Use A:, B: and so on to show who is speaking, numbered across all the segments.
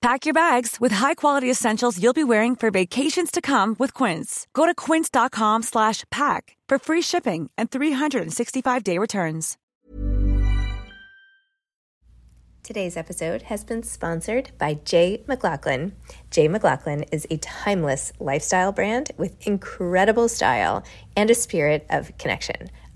A: Pack your bags with high-quality essentials you'll be wearing for vacations to come with Quince. Go to quince.com slash pack for free shipping and 365-day returns.
B: Today's episode has been sponsored by J.McLaughlin. Jay McLaughlin is a timeless lifestyle brand with incredible style and a spirit of connection.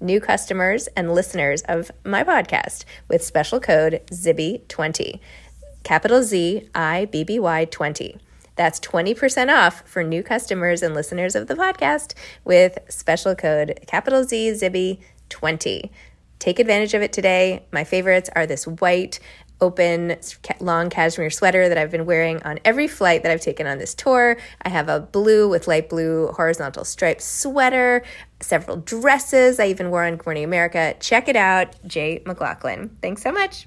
B: new customers and listeners of my podcast with special code ZIBBY20. Capital Z I B B Y 20. That's 20% off for new customers and listeners of the podcast with special code capital Z Zibby 20. Take advantage of it today. My favorites are this white, open, long cashmere sweater that I've been wearing on every flight that I've taken on this tour. I have a blue with light blue horizontal striped sweater, several dresses I even wore on Good Morning America. Check it out, J.McLaughlin. Thanks so much.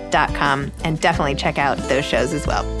B: and definitely check out those shows as well.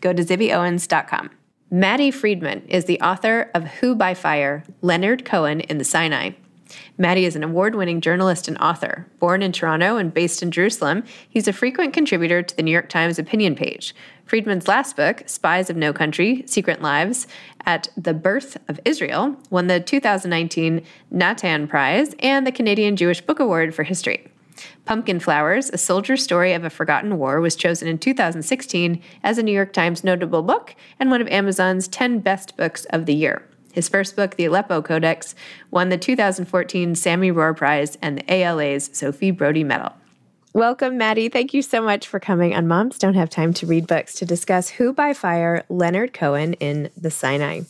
B: go to zibbyowens.com. Matti Friedman is the author of Who by Fire, Leonard Cohen in the Sinai. Matti is an award winning journalist and author. Born in Toronto and based in Jerusalem, he's a frequent contributor to the New York Times opinion page. Friedman's last book, Spies of No Country Secret Lives at the Birth of Israel, won the 2019 Natan Prize and the Canadian Jewish Book Award for History. Pumpkin Flowers, A Soldier's Story of a Forgotten War, was chosen in 2016 as a New York Times notable book and one of Amazon's 10 best books of the year. His first book, The Aleppo Codex, won the 2014 Sami Rohr Prize and the ALA's Sophie Brody Medal. Welcome, Matti. Thank you so much for coming on Moms Don't Have Time to Read Books to discuss Who by Fire, Leonard Cohen in The Sinai.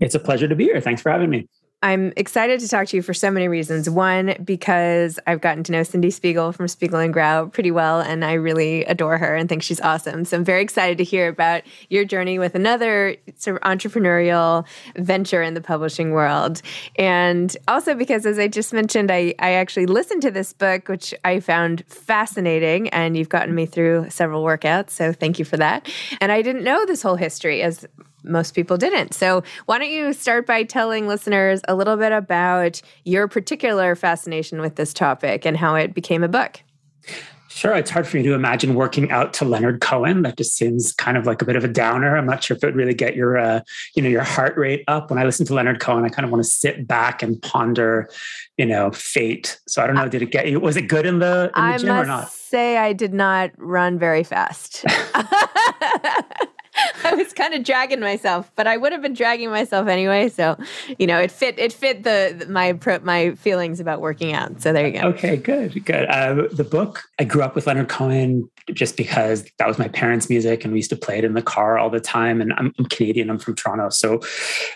C: It's a pleasure to be here. Thanks for having me.
B: I'm excited to talk to you for so many reasons. One, because I've gotten to know Cindy Spiegel from Spiegel and Grau pretty well, and I really adore her and think she's awesome. So I'm very excited to hear about your journey with another sort of entrepreneurial venture in the publishing world. And also because, as I just mentioned, I, I actually listened to this book, which I found fascinating, and you've gotten me through several workouts. So thank you for that. And I didn't know this whole history as most people didn't. So, why don't you start by telling listeners a little bit about your particular fascination with this topic and how it became a book?
C: Sure, it's hard for me to imagine working out to Leonard Cohen. That just seems kind of like a bit of a downer. I'm not sure if it would really get your, uh, you know, your heart rate up. When I listen to Leonard Cohen, I kind of want to sit back and ponder, you know, fate. So I don't know. Did it get you? Was it good in the, in the
B: I
C: gym or not?
B: Say, I did not run very fast. I was kind of dragging myself, but I would have been dragging myself anyway. So, you know, it fit it fit the my my feelings about working out. So there you go.
C: Okay, good, good. Uh, the book I grew up with Leonard Cohen just because that was my parents' music, and we used to play it in the car all the time. And I'm, I'm Canadian. I'm from Toronto, so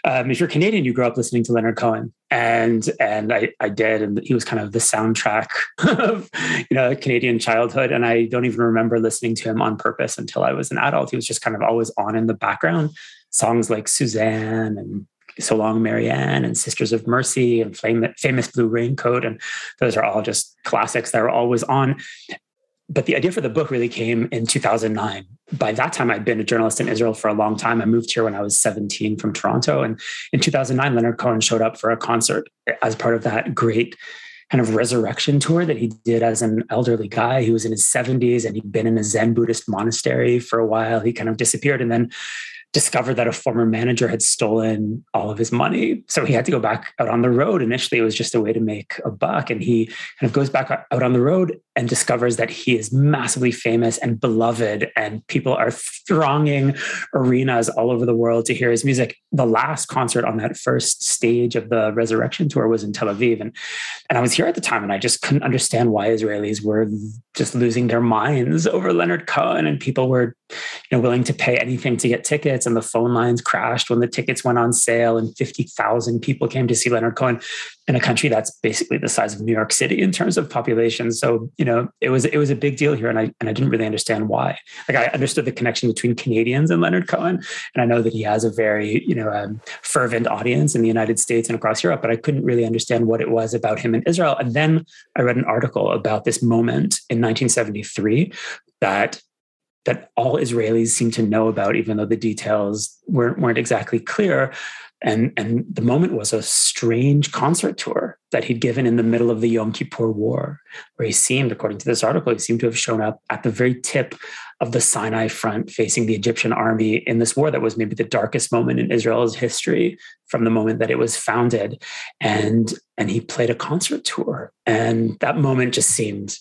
C: um, if you're Canadian, you grew up listening to Leonard Cohen, and and I I did, and he was kind of the soundtrack of you know Canadian childhood. And I don't even remember listening to him on purpose until I was an adult. He was just kind of always on in the background. Songs like Suzanne and So Long Marianne and Sisters of Mercy and Famous Blue Raincoat. And those are all just classics that are always on. But the idea for the book really came in 2009. By that time, I'd been a journalist in Israel for a long time. I moved here when I was 17 from Toronto. And in 2009, Leonard Cohen showed up for a concert as part of that great kind of resurrection tour that he did as an elderly guy. He was in his 70s and he'd been in a Zen Buddhist monastery for a while. He kind of disappeared and then discovered that a former manager had stolen all of his money. So he had to go back out on the road. Initially, it was just a way to make a buck. And he kind of goes back out on the road and discovers that he is massively famous and beloved, and people are thronging arenas all over the world to hear his music. The last concert on that first stage of the Resurrection Tour was in Tel Aviv. And, and I was here at the time, and I just couldn't understand why Israelis were just losing their minds over Leonard Cohen, and people were you know, willing to pay anything to get tickets. And the phone lines crashed when the tickets went on sale, and 50,000 people came to see Leonard Cohen in a country that's basically the size of New York City in terms of population. So, you know, it was it was a big deal here, and I and I didn't really understand why. Like I understood the connection between Canadians and Leonard Cohen, and I know that he has a very you know um, fervent audience in the United States and across Europe, but I couldn't really understand what it was about him in Israel. And then I read an article about this moment in 1973 that that all Israelis seem to know about, even though the details weren't, weren't exactly clear. And, and the moment was a strange concert tour that he'd given in the middle of the Yom Kippur War, where he seemed, according to this article, he seemed to have shown up at the very tip of the Sinai front facing the Egyptian army in this war that was maybe the darkest moment in Israel's history from the moment that it was founded. And, and he played a concert tour. And that moment just seemed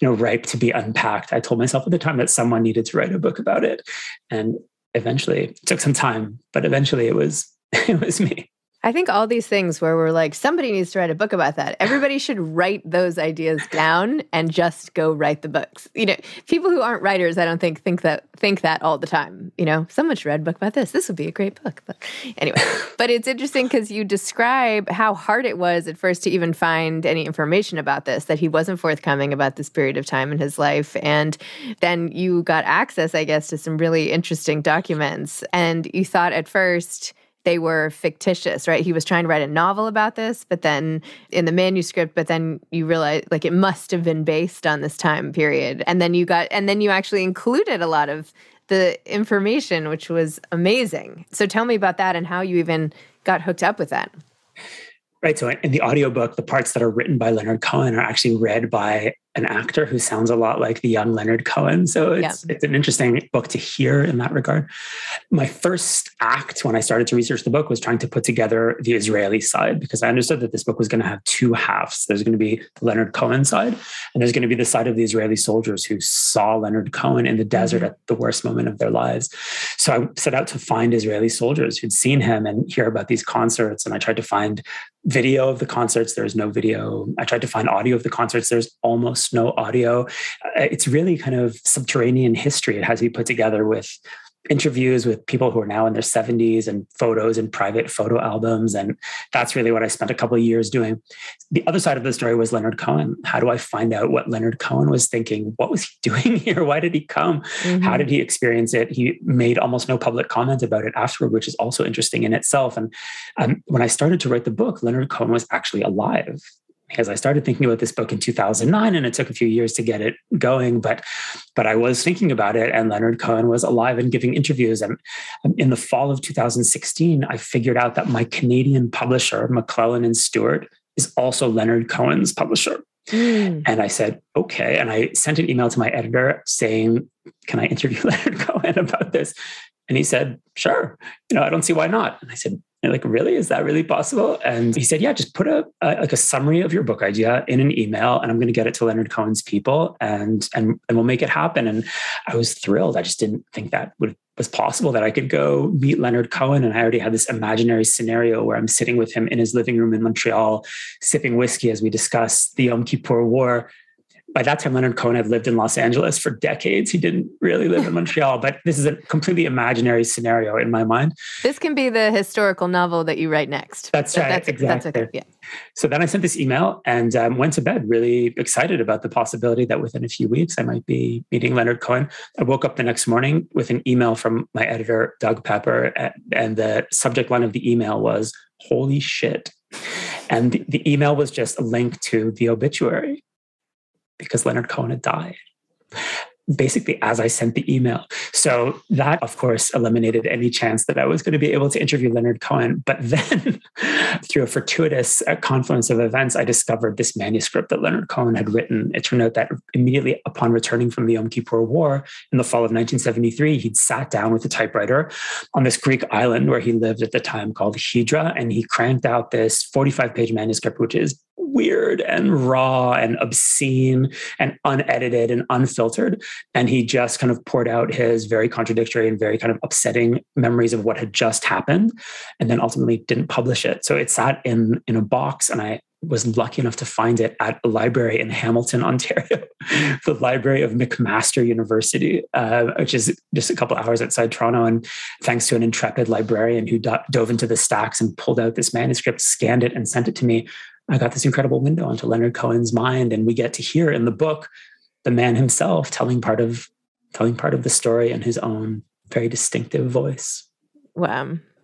C: you know ripe to be unpacked. I told myself at the time that someone needed to write a book about it. And eventually it took some time but eventually it was it was me
B: I think all these things where we're like, somebody needs to write a book about that. Everybody should write those ideas down and just go write the books. You know, people who aren't writers, I don't think think that think that all the time. You know, someone should write a book about this. This would be a great book. But anyway, but it's interesting because you describe how hard it was at first to even find any information about this. That he wasn't forthcoming about this period of time in his life, and then you got access, I guess, to some really interesting documents, and you thought at first they were fictitious, right? He was trying to write a novel about this, but then in the manuscript, but then you realize like it must have been based on this time period. And then you got, and then you actually included a lot of the information, which was amazing. So tell me about that and how you even got hooked up with that.
C: Right. So in the audiobook, the parts that are written by Leonard Cohen are actually read by an actor who sounds a lot like the young Leonard Cohen. So it's yeah. it's an interesting book to hear in that regard. My first act when I started to research the book was trying to put together the Israeli side because I understood that this book was going to have two halves. There's going to be the Leonard Cohen side, and there's going to be the side of the Israeli soldiers who saw Leonard Cohen in the desert mm-hmm. at the worst moment of their lives. So I set out to find Israeli soldiers who'd seen him and hear about these concerts, and I tried to find video of the concerts. There's no video. I tried to find audio of the concerts. There's almost no audio. Uh, it's really kind of subterranean history. It has to be put together with interviews with people who are now in their 70s and photos and private photo albums. And that's really what I spent a couple of years doing. The other side of the story was Leonard Cohen. How do I find out what Leonard Cohen was thinking? What was he doing here? Why did he come? Mm-hmm. How did he experience it? He made almost no public comment about it afterward, which is also interesting in itself. And um, when I started to write the book, Leonard Cohen was actually alive because I started thinking about this book in 2009 and it took a few years to get it going but but I was thinking about it and Leonard Cohen was alive and giving interviews. And in the fall of 2016 I figured out that my Canadian publisher McClelland and Stewart is also Leonard Cohen's publisher. Mm. and I said okay. And I sent an email to my editor saying can I interview Leonard Cohen about this? And he said sure. You know I don't see why not. And I said like, really? Is that really possible? And he said, yeah, just put a, a, like a summary of your book idea in an email, and I'm going to get it to Leonard Cohen's people, and and and we'll make it happen. And I was thrilled. I just didn't think that would was possible that I could go meet Leonard Cohen. And I already had this imaginary scenario where I'm sitting with him in his living room in Montreal, sipping whiskey as we discuss the Yom Kippur War by that time, Leonard Cohen had lived in Los Angeles for decades. He didn't really live in Montreal, but this is a completely imaginary scenario in my mind.
B: This can be the historical novel that you write next.
C: That's right. That's, exactly. That's okay. Yeah. So then I sent this email and um, went to bed really excited about the possibility that within a few weeks I might be meeting Leonard Cohen. I woke up the next morning with an email from my editor, Doug Pepper, and the subject line of the email was, Holy shit. And the, the email was just a link to the obituary because Leonard Cohen had died basically as I sent the email. So that, of course, eliminated any chance that I was going to be able to interview Leonard Cohen. But then, through a fortuitous uh, confluence of events, I discovered this manuscript that Leonard Cohen had written. It turned out that immediately upon returning from the Yom Kippur War in the fall of 1973, he'd sat down with a typewriter on this Greek island where he lived at the time called Hydra, and he cranked out this 45 page manuscript, which is weird and raw and obscene and unedited and unfiltered. And he just kind of poured out his very contradictory and very kind of upsetting memories of what had just happened and then ultimately didn't publish it. So it sat in, in a box and I was lucky enough to find it at a library in Hamilton, Ontario, the library of McMaster University, uh, which is just a couple hours outside Toronto. And thanks to an intrepid librarian who do- dove into the stacks and pulled out this manuscript, scanned it, and sent it to me, I got this incredible window into Leonard Cohen's mind, and we get to hear in the book the man himself telling part of telling part of the story in his own very distinctive voice.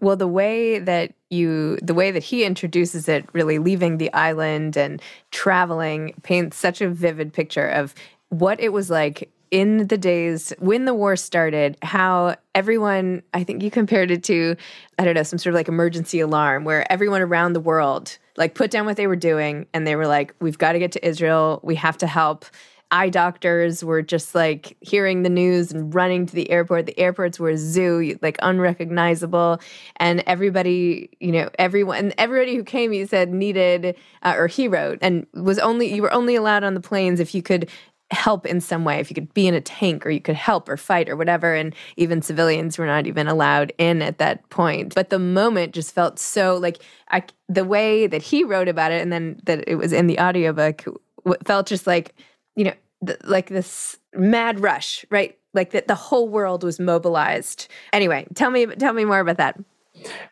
B: Well, the way that you, the way that he introduces it, really leaving the island and traveling, paints such a vivid picture of what it was like in the days when the war started, how everyone, I think you compared it to, I don't know, some sort of like emergency alarm where everyone around the world like put down what they were doing and they were like, we've got to get to Israel. We have to help. Eye doctors were just like hearing the news and running to the airport. The airports were a zoo, like unrecognizable. And everybody, you know, everyone, everybody who came, he said needed, uh, or he wrote, and was only, you were only allowed on the planes if you could help in some way. If you could be in a tank or you could help or fight or whatever and even civilians were not even allowed in at that point. But the moment just felt so like I, the way that he wrote about it and then that it was in the audiobook felt just like you know th- like this mad rush right? Like that the whole world was mobilized. Anyway tell me tell me more about that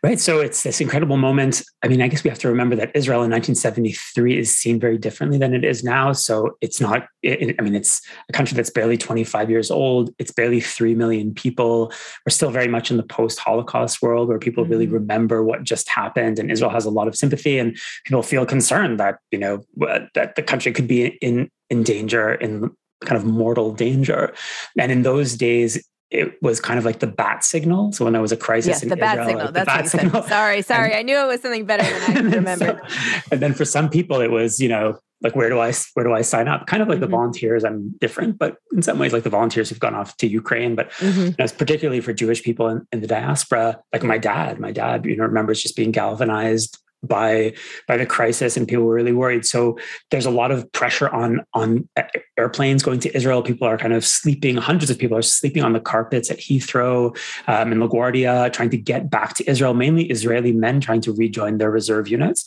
C: Right. So it's this incredible moment. I mean, I guess we have to remember that Israel in 1973 is seen very differently than it is now. So it's not, it, I mean, it's a country that's barely 25 years old. It's barely 3 million people. We're still very much in the post Holocaust world where people mm-hmm. really remember what just happened. And Israel has a lot of sympathy and people feel concerned that, you know, that the country could be in, in danger, in kind of mortal danger. And in those days, it was kind of like the bat signal. So when there was a crisis,
B: yes, the bat Israel, signal. Like That's bat signal. Sorry, sorry. And, I knew it was something better than I remembered.
C: So, and then for some people, it was you know like where do I where do I sign up? Kind of like mm-hmm. the volunteers. I'm different, but in some ways, like the volunteers who've gone off to Ukraine. But mm-hmm. you know, particularly for Jewish people in, in, the diaspora, like my dad. My dad, you know, remembers just being galvanized by by the crisis and people were really worried. So there's a lot of pressure on on airplanes going to israel. People are kind of sleeping hundreds of people are sleeping on the carpets at heathrow um, in laguardia trying to get back to israel mainly israeli men trying to rejoin their reserve units.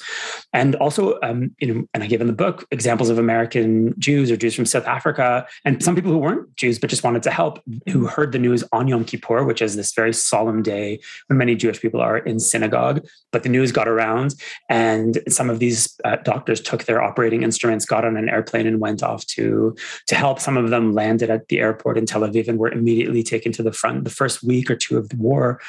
C: And also um, you know and i give in the book examples of american jews or jews from south africa and some people who weren't jews but just wanted to help who heard the news on yom kippur which is this very solemn day when many jewish people are in synagogue but the news got around and some of these uh, doctors took their operating instruments, got on an airplane, and went off to to help. Some of them landed at the airport in Tel Aviv and were immediately taken to the front. The first week or two of the war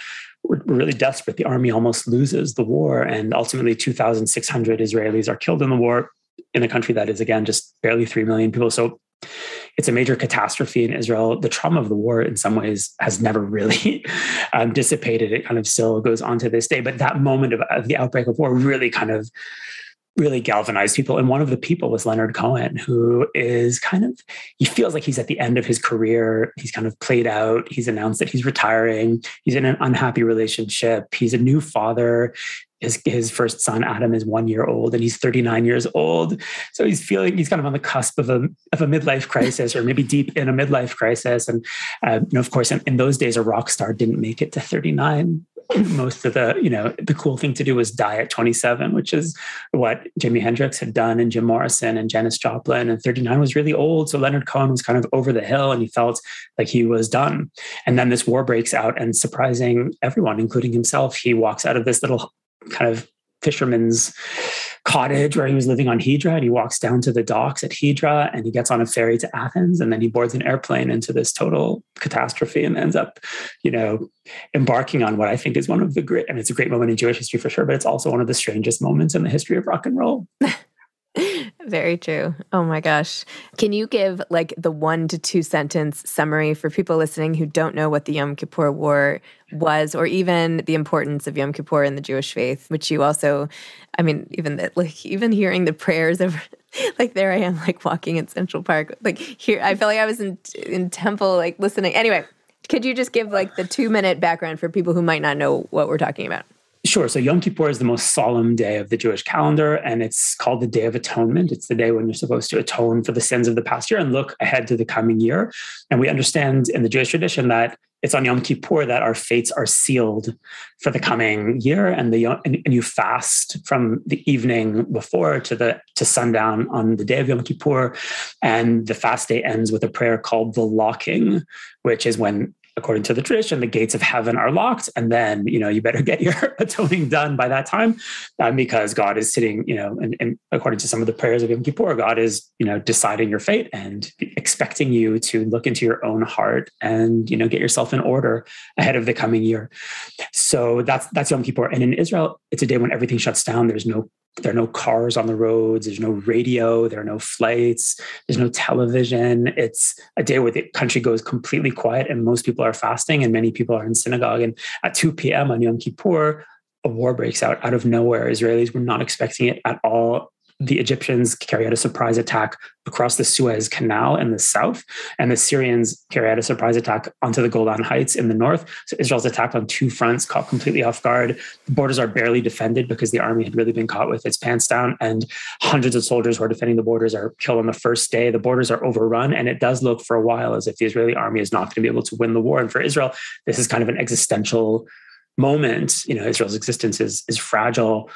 C: were really desperate. The army almost loses the war, and ultimately, 2,600 Israelis are killed in the war in a country that is again just barely three million people. So it's a major catastrophe in Israel. The trauma of the war, in some ways, has never really um, dissipated. It kind of still goes on to this day. But that moment of, of the outbreak of war really kind of really galvanized people. And one of the people was Leonard Cohen, who is kind of, he feels like he's at the end of his career. He's kind of played out. He's announced that he's retiring. He's in an unhappy relationship. He's a new father his, his first son adam is one year old and he's 39 years old. So he's feeling he's kind of on the cusp of a, of a midlife crisis or maybe deep in a midlife crisis. And uh, you know of course in, in those days a rock star didn't make it to 39 most of the you know the cool thing to do was die at 27 which is what jimi hendrix had done and jim morrison and janis joplin. And 39 was really old so leonard cohen was kind of over the hill and he felt like he was done. And then this war breaks out and surprising everyone including himself he walks out of this little kind of fisherman's cottage where he was living on Hydra. And he walks down to the docks at Hydra and he gets on a ferry to Athens. And then he boards an airplane into this total catastrophe and ends up, you know, embarking on what I think is one of the great, and it's a great moment in Jewish history for sure, but it's also one of the strangest moments in the history of rock and roll.
B: Very true. Oh my gosh. Can you give like the one to two sentence summary for people listening who don't know what the Yom Kippur War was, or even the importance of Yom Kippur in the Jewish faith, which you also, I mean, even that, like, even hearing the prayers of, like, there I am, like, walking in Central Park, like, here, I felt like I was in, in temple, like, listening. Anyway, could you just give, like, the two minute background for people who might not know what we're talking about?
C: Sure. So Yom Kippur is the most solemn day of the Jewish calendar, and it's called the Day of Atonement. It's the day when you're supposed to atone for the sins of the past year and look ahead to the coming year. And we understand in the Jewish tradition that it's on Yom Kippur that our fates are sealed for the coming year, and the and, you fast from the evening before to the to sundown on the day of Yom Kippur, and the fast day ends with a prayer called the locking, which is when according to the tradition, the gates of heaven are locked, and then you know you better get your atoning done by that time, um, because God is sitting, you know, and, and, according to some of the prayers of Yom Kippur, God is you know deciding your fate and expecting you to look into your own heart and you know get yourself in order ahead of the coming year. So that's that's Yom Kippur, and in Israel, it's a day when everything shuts down. There's no there are no cars on the roads there's no radio there are no flights there's no television. It's a day where the country goes completely quiet and most people are fasting and many people are in synagogue. And at 2 p.m on yom kippur a war breaks out out of nowhere. Israelis were not expecting it at all the Egyptians carry out a surprise attack across the Suez Canal in the south, and the Syrians carry out a surprise attack onto the Golan Heights in the north. So Israel's attacked on two fronts, caught completely off guard. The borders are barely defended because the army had really been caught with its pants down, and hundreds of soldiers who are defending the borders are killed on the first day. The borders are overrun, and it does look for a while as if the Israeli army is not going to be able to win the war. And for Israel, this is kind of an existential moment. You know, Israel's existence is is fragile.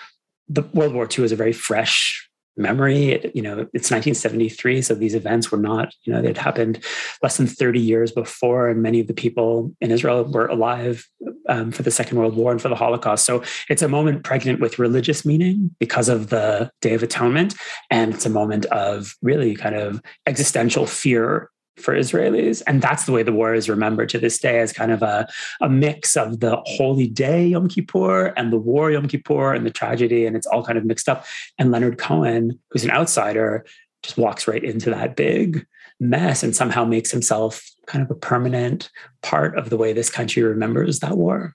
C: The World War II is a very fresh memory. You know, it's 1973, so these events were not, you know, they'd happened less than 30 years before, and many of the people in Israel were alive um, for the Second World War and for the Holocaust. So it's a moment pregnant with religious meaning because of the Day of Atonement, and it's a moment of really kind of existential fear for Israelis. And that's the way the war is remembered to this day as kind of a, a mix of the holy day, Yom Kippur, and the war, Yom Kippur, and the tragedy. And it's all kind of mixed up. And Leonard Cohen, who's an outsider, just walks right into that big mess and somehow makes himself kind of a permanent part of the way this country remembers that war.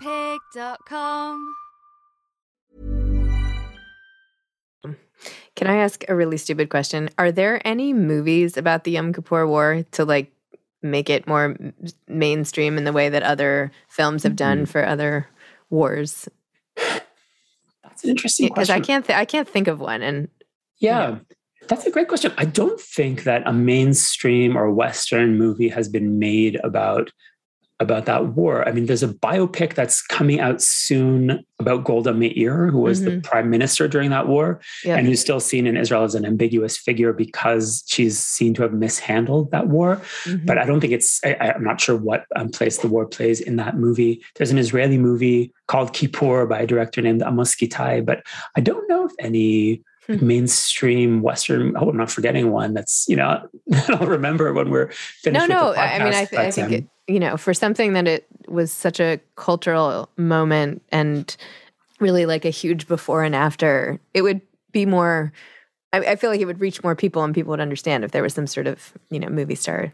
D: Moonpig.com.
B: Can I ask a really stupid question? Are there any movies about the Yom Kippur War to like make it more mainstream in the way that other films have done mm-hmm. for other wars?
C: That's an interesting
B: Because
C: question.
B: I can't, th- I can't think of one. And
C: Yeah, that's a great question. I don't think that a mainstream or Western movie has been made about about that war. I mean, there's a biopic that's coming out soon about Golda Meir, who was the
B: Mhm.
C: prime minister during that war, and who's still seen in Israel as an ambiguous figure because she's seen to have mishandled that war.
B: Mhm.
C: But I don't think it's. I, I'm not sure what um, place the war plays in that movie. There's an Israeli movie called Kippur by a director named Amos Gitai, but I don't know if any. Mainstream Western. Oh, I'm not forgetting one. That's you know I'll remember when we're
B: no,
C: finished.
B: no.
C: the
B: I I mean, I, th- I think
C: um,
B: it, you know, for something that it was such a cultural moment and really like a huge before and after, it would be more. I, I feel like it would reach more people and people would understand if there was some sort of you know movie star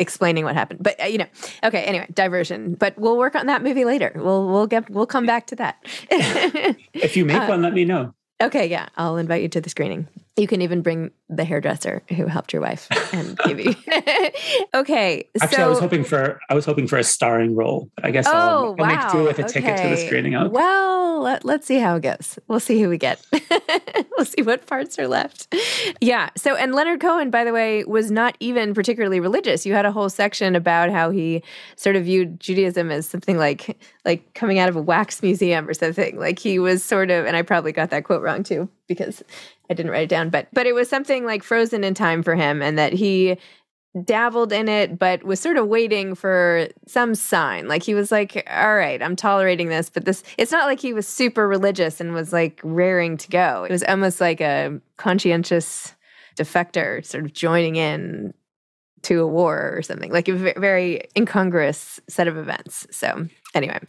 B: explaining what happened. But uh, you know, okay. Anyway, diversion. But we'll work on that movie later. We'll we'll get we'll come back to that.
C: if you make
B: uh,
C: one, let me know.
B: Okay, yeah, I'll invite you to the screening. You can even bring the hairdresser who helped your wife and give you. okay,
C: Actually,
B: so
C: I was hoping for I was hoping for a starring role, but I guess
B: oh
C: I'll, I'll
B: wow,
C: make do with a ticket to the screening. Out.
B: Well, let, let's see how it goes. We'll see who we get. we'll see what parts are left. Yeah. So, and Leonard Cohen, by the way, was not even particularly religious. You had a whole section about how he sort of viewed Judaism as something like like coming out of a wax museum or something. Like he was sort of, and I probably got that quote wrong too because I didn't write it down, but but it was something like frozen in time for him, and that he dabbled in it, but was sort of waiting for some sign. Like he was like, all right, I'm tolerating this, but this, it's not like he was super religious and was like raring to go. It was almost like a conscientious defector sort of joining in to a war or something, like a very incongruous set of events. So, anyway,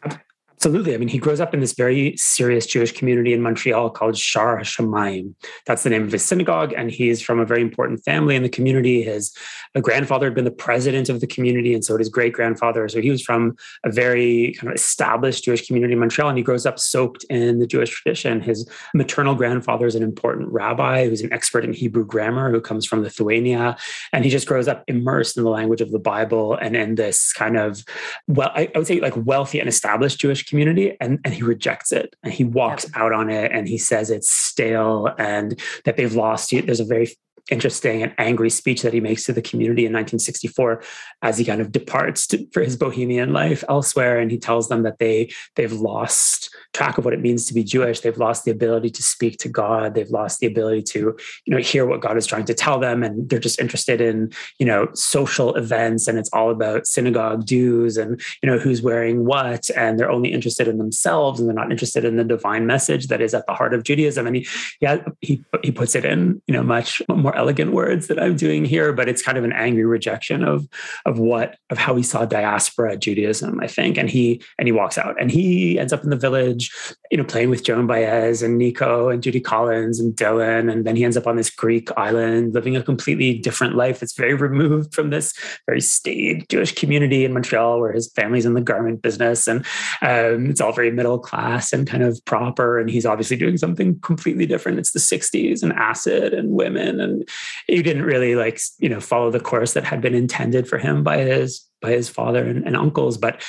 C: Absolutely. I mean, he grows up in this very serious Jewish community in Montreal called Shar HaShamayim. That's the name of his synagogue. And he's from a very important family in the community. His grandfather had been the president of the community, and so did his great grandfather. So he was from a very kind of established Jewish community in Montreal. And he grows up soaked in the Jewish tradition. His maternal grandfather is an important rabbi who's an expert in Hebrew grammar who comes from Lithuania. And he just grows up immersed in the language of the Bible and in this kind of, well, I, I would say like wealthy and established Jewish community and, and he rejects it and he walks out on it and he says it's stale and that they've lost you. There's a very interesting and angry speech that he makes to the community in 1964 as he kind of departs to, for his bohemian life elsewhere and he tells them that they they've lost track of what it means to be jewish. They've lost the ability to speak to god. They've lost the ability to you know hear what god is trying to tell them and they're just interested in you know social events and it's all about synagogue dues and you know who's wearing what and they're only interested in themselves and they're not interested in the divine message that is at the heart of judaism. And he yeah he he puts it in you know much more elegant words that i'm doing here but it's kind of an angry rejection of of what of how he saw diaspora judaism i think. And he and he walks out and he ends up in the village you know, playing with Joan Baez and Nico and Judy Collins and Dylan. And then he ends up on this Greek island, living a completely different life that's very removed from this very staid Jewish community in Montreal, where his family's in the garment business. And um, it's all very middle class and kind of proper. And he's obviously doing something completely different. It's the 60s and acid and women. And he didn't really like, you know, follow the course that had been intended for him by his by his father and, and uncles. But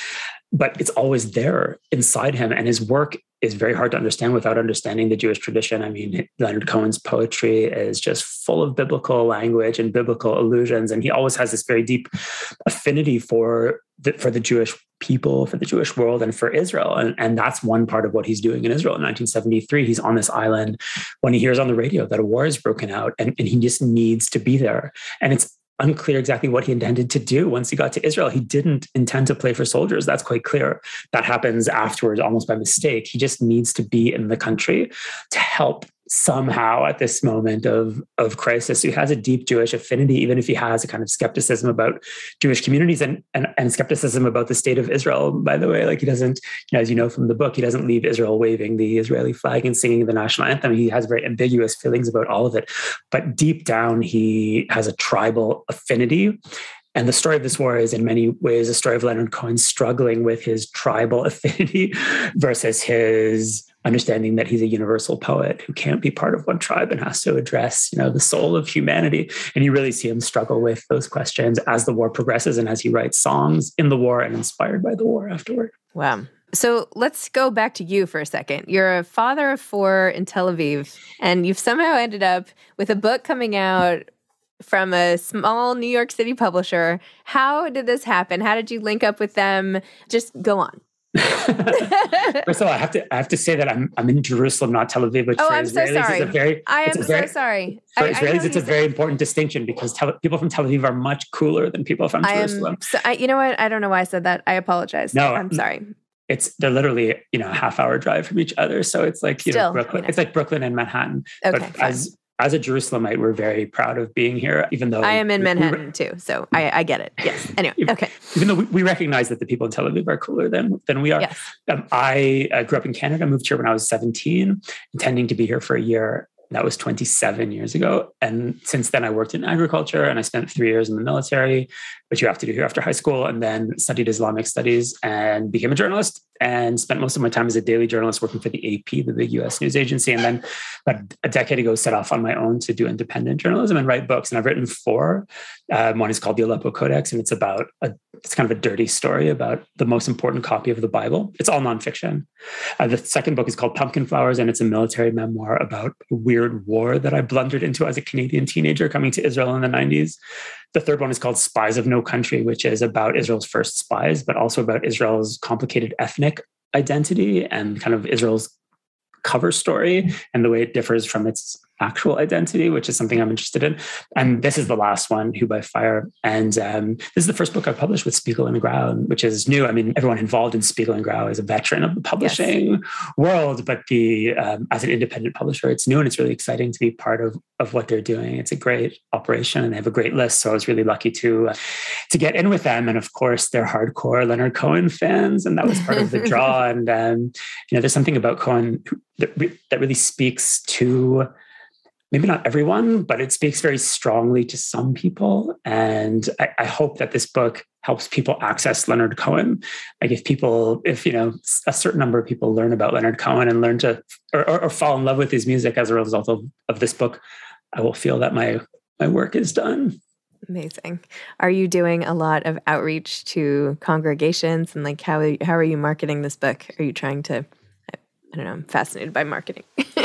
C: but it's always there inside him and his work is very hard to understand without understanding the Jewish tradition. I mean, Leonard Cohen's poetry is just full of biblical language and biblical allusions, and he always has this very deep affinity for the, for the Jewish people, for the Jewish world, and for Israel. And, and that's one part of what he's doing in Israel. In 1973, he's on this island when he hears on the radio that a war is broken out, and, and he just needs to be there. And it's unclear exactly what he intended to do once he got to Israel. He didn't intend to play for soldiers. That's quite clear. That happens afterwards, almost by mistake. He just needs to be in the country to help somehow at this moment of, of crisis. who has a deep Jewish affinity, even if he has a kind of skepticism about Jewish communities and, and, and skepticism about the state of Israel. By the way, like he doesn't, you know, as you know from the book, he doesn't leave Israel waving the Israeli flag and singing the national anthem. He has very ambiguous feelings about all of it. But deep down, he has a tribal affinity. And the story of this war is, in many ways, a story of Leonard Cohen struggling with his tribal affinity versus his understanding that he's a universal poet who can't be part of one tribe and has to address you know the soul of humanity and you really see him struggle with those questions as the war progresses and as he writes songs in the war and inspired by the war afterward
B: wow so let's go back to you for a second. You're a father of four in Tel Aviv, and you've somehow ended up with a book coming out from a small New York City publisher. How did this happen? How did you link up with them? Just go on.
C: First of all, I have to I have to say that I'm I'm in Jerusalem, not Tel Aviv. Which
B: oh,
C: for
B: I'm
C: Israelis
B: so sorry.
C: Is a very,
B: I am
C: very,
B: so sorry.
C: For
B: I,
C: Israelis,
B: I
C: it's a very important distinction because tel- people from Tel Aviv are much cooler than people from
B: I
C: Jerusalem.
B: Am, so, I, you know what? I don't know why I said that. I apologize.
C: No,
B: I'm sorry.
C: It's they're literally you know a half hour drive from each other, so it's like you
B: Still,
C: know Brooklyn.
B: You know.
C: It's like Brooklyn and Manhattan.
B: Okay,
C: but
B: fine.
C: as as a Jerusalemite, we're very proud of being here, even though
B: I am in Manhattan too, so I, I get it. Yes. Anyway, okay.
C: Even though we, we recognize that the people in Tel Aviv are cooler than than we are.
B: Yes.
C: Um, I uh, grew up in Canada, moved here when I was 17, intending to be here for a year. That was 27 years ago. And since then, I worked in agriculture and I spent three years in the military, which you have to do here after high school, and then studied Islamic studies and became a journalist and spent most of my time as a daily journalist working for the AP, the big US news agency. And then about a decade ago, set off on my own to do independent journalism and write books. And I've written four. Um, one is called the Aleppo Codex, and it's about a, it's kind of a dirty story about the most important copy of the Bible. It's all nonfiction. Uh, the second book is called Pumpkin Flowers, and it's a military memoir about a weird war that I blundered into as a Canadian teenager coming to Israel in the 90s. The third one is called Spies of No Country, which is about Israel's first spies, but also about Israel's complicated ethnic identity and kind of Israel's cover story and the way it differs from its actual identity, which is something I'm interested in. And this is the last one, Who by Fire. And um, this is the first book I published with Spiegel and Grau, which is new. I mean, everyone involved in Spiegel and Grau is a veteran of the publishing world, but the um, as an independent publisher, it's new and it's really exciting to be part of of what they're doing. It's a great operation and they have a great list. So I was really lucky to uh, to get in with them. And of course, they're hardcore Leonard Cohen fans, and that was part of the draw. And um, you know, there's something about Cohen that, re- that really speaks to maybe not everyone, but it speaks very strongly to some people. And I, I, hope that this book helps people access Leonard Cohen. Like if people, if you know, a certain number of people learn about Leonard Cohen and learn to or, or, or fall in love with his music as a result of, of this book, I will feel that my my work is done.
B: Amazing. Are you doing a lot of outreach to congregations and like how how are you marketing this book? Are you trying to I don't know, I'm fascinated by marketing.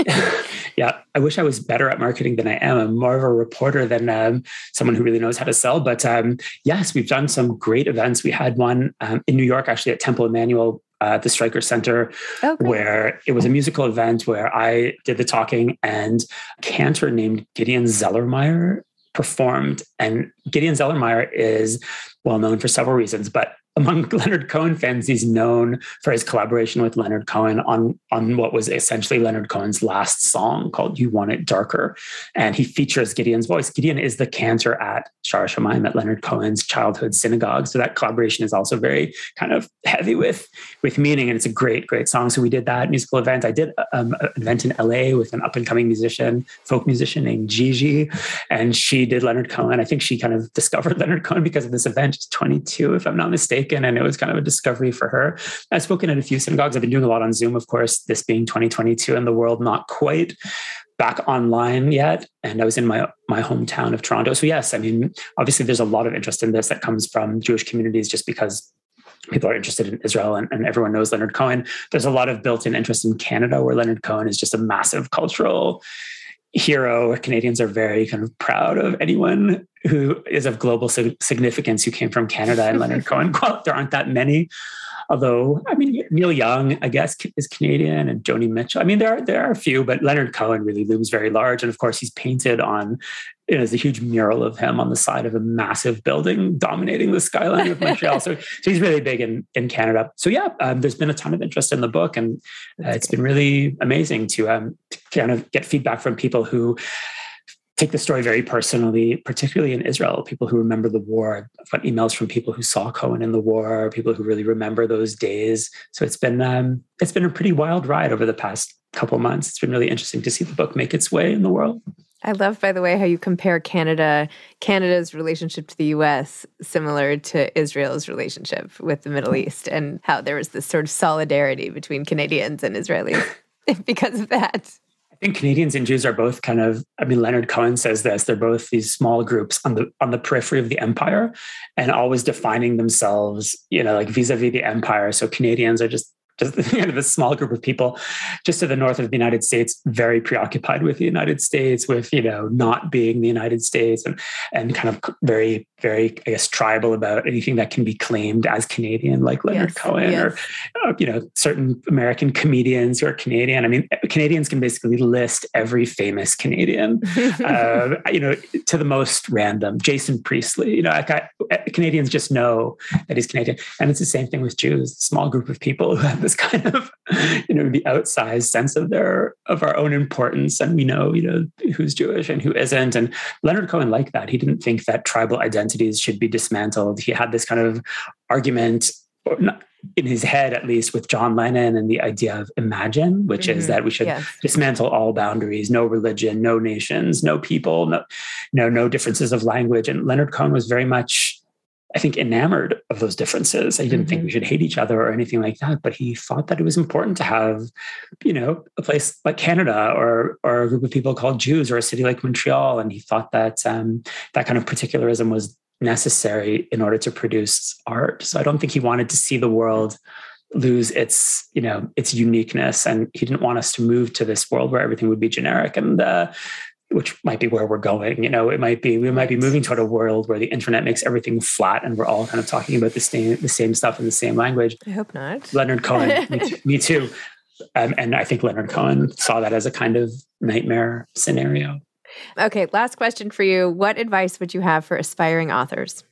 C: yeah, I wish I was better at marketing than I am. I'm more of a reporter than um, someone who really knows how to sell. But um, yes, we've done some great events. We had one um, in New York, actually, at Temple Emanu-El uh, at the Streicker Center,
B: oh,
C: where it was a musical event where I did the talking and a cantor named Gideon Zelermyer performed. And Gideon Zelermyer is well known for several reasons, but among Leonard Cohen fans, he's known for his collaboration with Leonard Cohen on, on what was essentially Leonard Cohen's last song called You Want It Darker. And he features Gideon's voice. Gideon is the cantor at Shaar Shamayim at Leonard Cohen's childhood synagogue. So that collaboration is also very kind of heavy with, with meaning. And it's a great, great song. So we did that musical event. I did um, an event in LA with an up and coming musician, folk musician named Gigi. And she did Leonard Cohen. I think she kind of discovered Leonard Cohen because of this event. She's 22, if I'm not mistaken. And it was kind of a discovery for her. I've spoken at a few synagogues. I've been doing a lot on Zoom, of course, this being 2022 and the world not quite back online yet and i was in my my hometown of toronto so yes i mean obviously there's a lot of interest in this that comes from jewish communities just because people are interested in Israel and, and, everyone knows Leonard Cohen. There's a lot of built in interest in Canada where Leonard Cohen is just a massive cultural hero. Canadians are very kind of proud of anyone who is of global significance who came from Canada and Leonard Cohen. Well, there aren't that many. Although, I mean, Neil Young, I guess, is Canadian, and Joni Mitchell. I mean, there are there are a few, but Leonard Cohen really looms very large. And of course, he's painted on you know, there's a huge mural of him on the side of a massive building dominating the skyline of Montreal. so, so he's really big in, in Canada. So yeah, um, there's been a ton of interest in the book, and uh, it's been really amazing to, um, to kind of get feedback from people who take the story very personally, particularly in Israel. People who remember the war. I've got emails from people who saw Cohen in the war, people who really remember those days. So it's been um, it's been a pretty wild ride over the past couple months. It's been really interesting to see the book make its way in the world.
B: I love, by the way, how you compare Canada, Canada's relationship to the U.S. similar to Israel's relationship with the Middle East, and how there was this sort of solidarity between Canadians and Israelis because of that.
C: I think Canadians and Jews are both kind of. I mean, Leonard Cohen says this. They're both these small groups on the on the periphery of the empire, and always defining themselves, you know, like vis-a-vis the empire. So Canadians are just just you know, this small group of people just to the north of the United States, very preoccupied with the United States, with you know not being the United States, and and kind of very very I guess tribal about anything that can be claimed as Canadian, like Leonard yes, Cohen yes. or uh, you know certain American comedians who are Canadian. I mean, Canadians can basically list every famous Canadian, uh, you know, to the most random. Jason Priestley, you know, I, Canadians just know that he's Canadian, and it's the same thing with Jews. small group of people who have this kind of you know the outsized sense of their of our own importance and we know you know who's jewish and who isn't and leonard cohen liked that he didn't think that tribal identities should be dismantled he had this kind of argument in his head at least with john lennon and the idea of imagine which mm-hmm. is that we should yes. dismantle all boundaries no religion no nations no people no no no differences of language and leonard cohen was very much I think, enamored of those differences. I didn't mm-hmm. think we should hate each other or anything like that, but he thought that it was important to have, you know, a place like Canada or or a group of people called Jews or a city like Montreal, and he thought that um, that kind of particularism was necessary in order to produce art. So I don't think he wanted to see the world lose its you know its uniqueness and he didn't want us to move to this world where everything would be generic and uh, which might be where we're going. You know, it might be we might be moving toward a world where the internet makes everything flat, and we're all kind of talking about the same the same stuff in the same language.
B: I hope not.
C: Leonard Cohen, me, too, me too. Um, and I think Leonard Cohen saw that as a kind of nightmare scenario.
B: Okay, last question for you. What advice would you have for aspiring authors?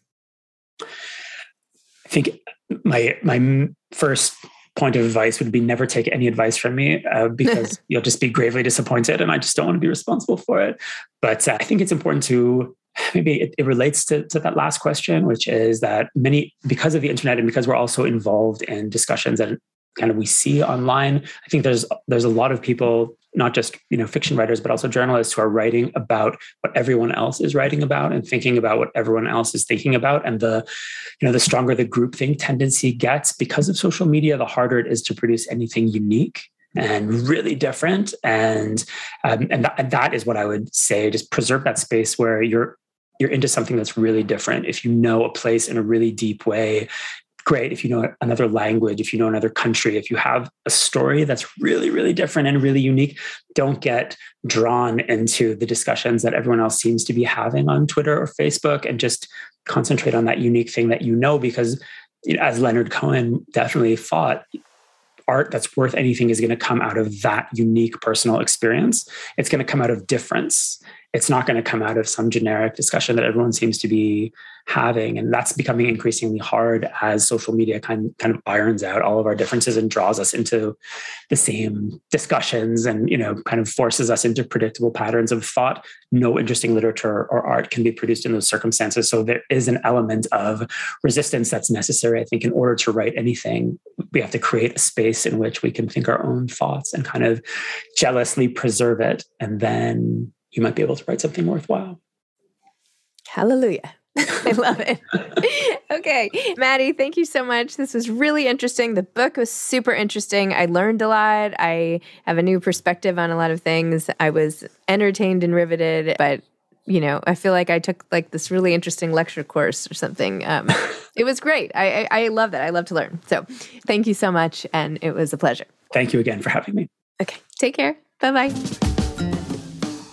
C: I think my my first point of advice would be never take any advice from me uh, because you'll just be gravely disappointed and I just don't want to be responsible for it. But uh, I think it's important to maybe it, it relates to, to that last question, which is that many, because of the internet and because we're also involved in discussions that kind of we see online, I think there's there's a lot of people not just you know fiction writers but also journalists who are writing about what everyone else is writing about and thinking about what everyone else is thinking about. And the you know the stronger the group groupthink tendency gets because of social media the harder it is to produce anything unique and really different. And um, and, th- and that is what i would say just preserve that space where you're you're into something that's really different. If you know a place in a really deep way great if you know another language, if you know another country, if you have a story that's really, really different and really unique, don't get drawn into the discussions that everyone else seems to be having on Twitter or Facebook and just concentrate on that unique thing that you know. Because you know, as Leonard Cohen definitely fought, art that's worth anything is going to come out of that unique personal experience. It's going to come out of difference it's not going to come out of some generic discussion that everyone seems to be having. And that's becoming increasingly hard as social media kind, kind of irons out all of our differences and draws us into the same discussions and, you know, kind of forces us into predictable patterns of thought. No interesting literature or art can be produced in those circumstances. So there is an element of resistance that's necessary, I think, in order to write anything. We have to create a space in which we can think our own thoughts and kind of jealously preserve it. And then you might be able to write something worthwhile.
B: Hallelujah. I love it. okay. Matti, thank you so much. This was really interesting. The book was super interesting. I learned a lot. I have a new perspective on a lot of things. I was entertained and riveted, but you know, I feel like I took like this really interesting lecture course or something. Um, it was great. I, I, I love that. I love to learn. So thank you so much. And it was a pleasure.
C: Thank you again for having me.
B: Okay. Take care. Bye bye.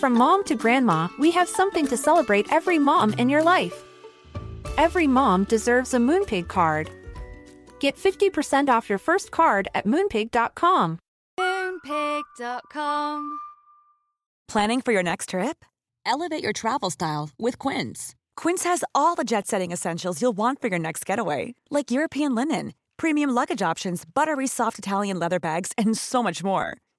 E: From mom to grandma, we have something to celebrate every mom in your life. Every mom deserves a Moonpig card. Get 50% off your first card at moonpig.com.
F: Moonpig.com. Planning for your next trip? Elevate your travel style with Quince. Quince has all the jet setting essentials you'll want for your next getaway, like European linen, premium luggage options, buttery soft Italian leather bags, and so much more.